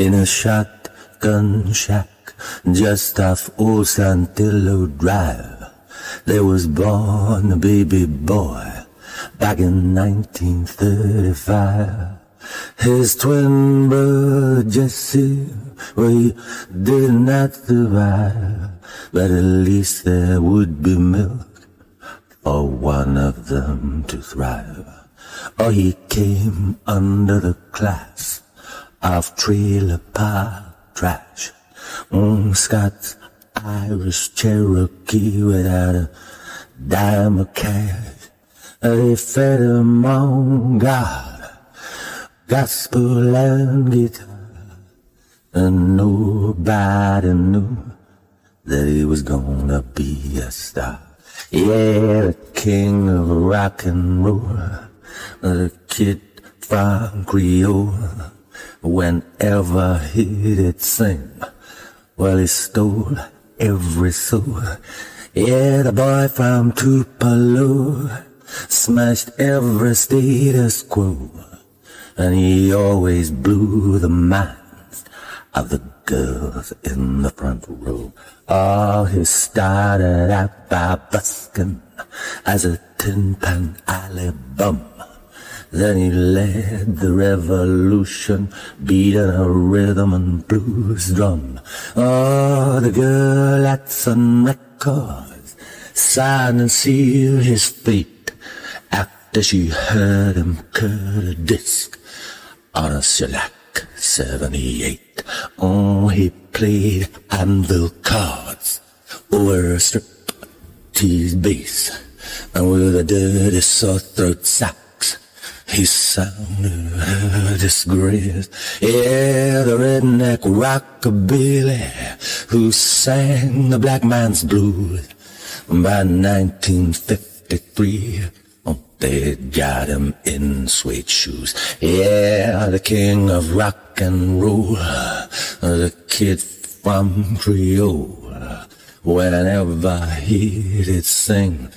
in a shotgun shack just off Old Saltillo Drive. There was born a baby boy back in 1935. His twin brother Jesse, he did not survive, but at least there would be milk for one of them to thrive. Or he came under the class of trailer park trash. Mm, Scots, Irish, Cherokee without a dime of cash. They fed him on God, gospel and guitar, and nobody knew that he was gonna be a star. Yeah, the king of rock and roll, the kid from Creole. Whenever he did sing, well, he stole every soul. Yeah, the boy from Tupelo smashed every status quo, and he always blew the minds of the girls in the front row. Oh, he started out by busking as a tin pan alley bum. Then he led the revolution, beating a rhythm and blues drum. Oh, the girl at Sun Records signed and sealed his fate after she heard him cut a disc on a shellac 78. Oh, he played anvil cards over a strip tease bass and with a dirty sore throat sax. He sounded a disgrace. Yeah, the redneck rockabilly who sang the black man's blues. By 1953, oh, they got him in suede shoes. Yeah, the king of rock and roll, the kid from Creole. Whenever he did sing,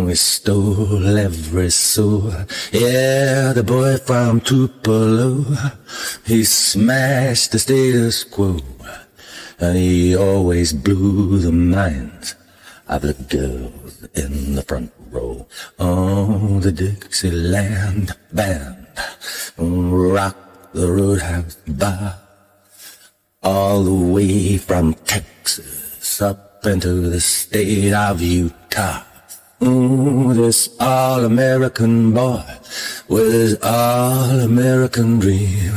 we stole every soul. Yeah, the boy from Tupelo, he smashed the status quo, and he always blew the minds of the girls in the front row. Oh, the Dixieland band rock the roadhouse bar all the way from Texas up into the state of Utah. Mm, this all-American boy with his all-American dream.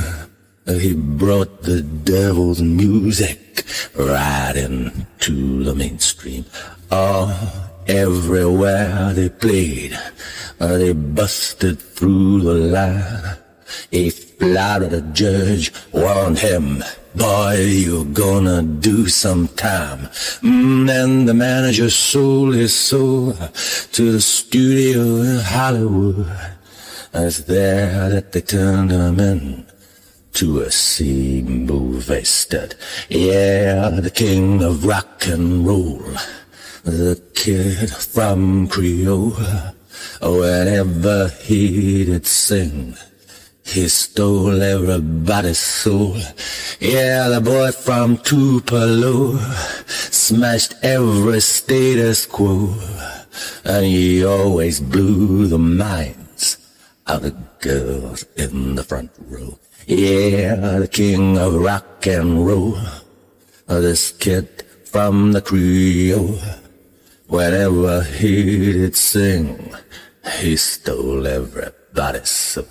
He brought the devil's music right into the mainstream. Oh, everywhere they played, uh, they busted through the line. A Florida judge warned him, boy, you're gonna do some time. Mm, and the manager sold his soul to the studio in Hollywood. It's there that they turned him in to a C movie stud. Yeah, the king of rock and roll, the kid from Creole. Whenever he did sing, he stole everybody's soul. Yeah, the boy from Tupelo smashed every status quo. And he always blew the minds of the girls in the front row. Yeah, the king of rock and roll. This kid from the Creole. Whenever he did sing, he stole everybody's soul.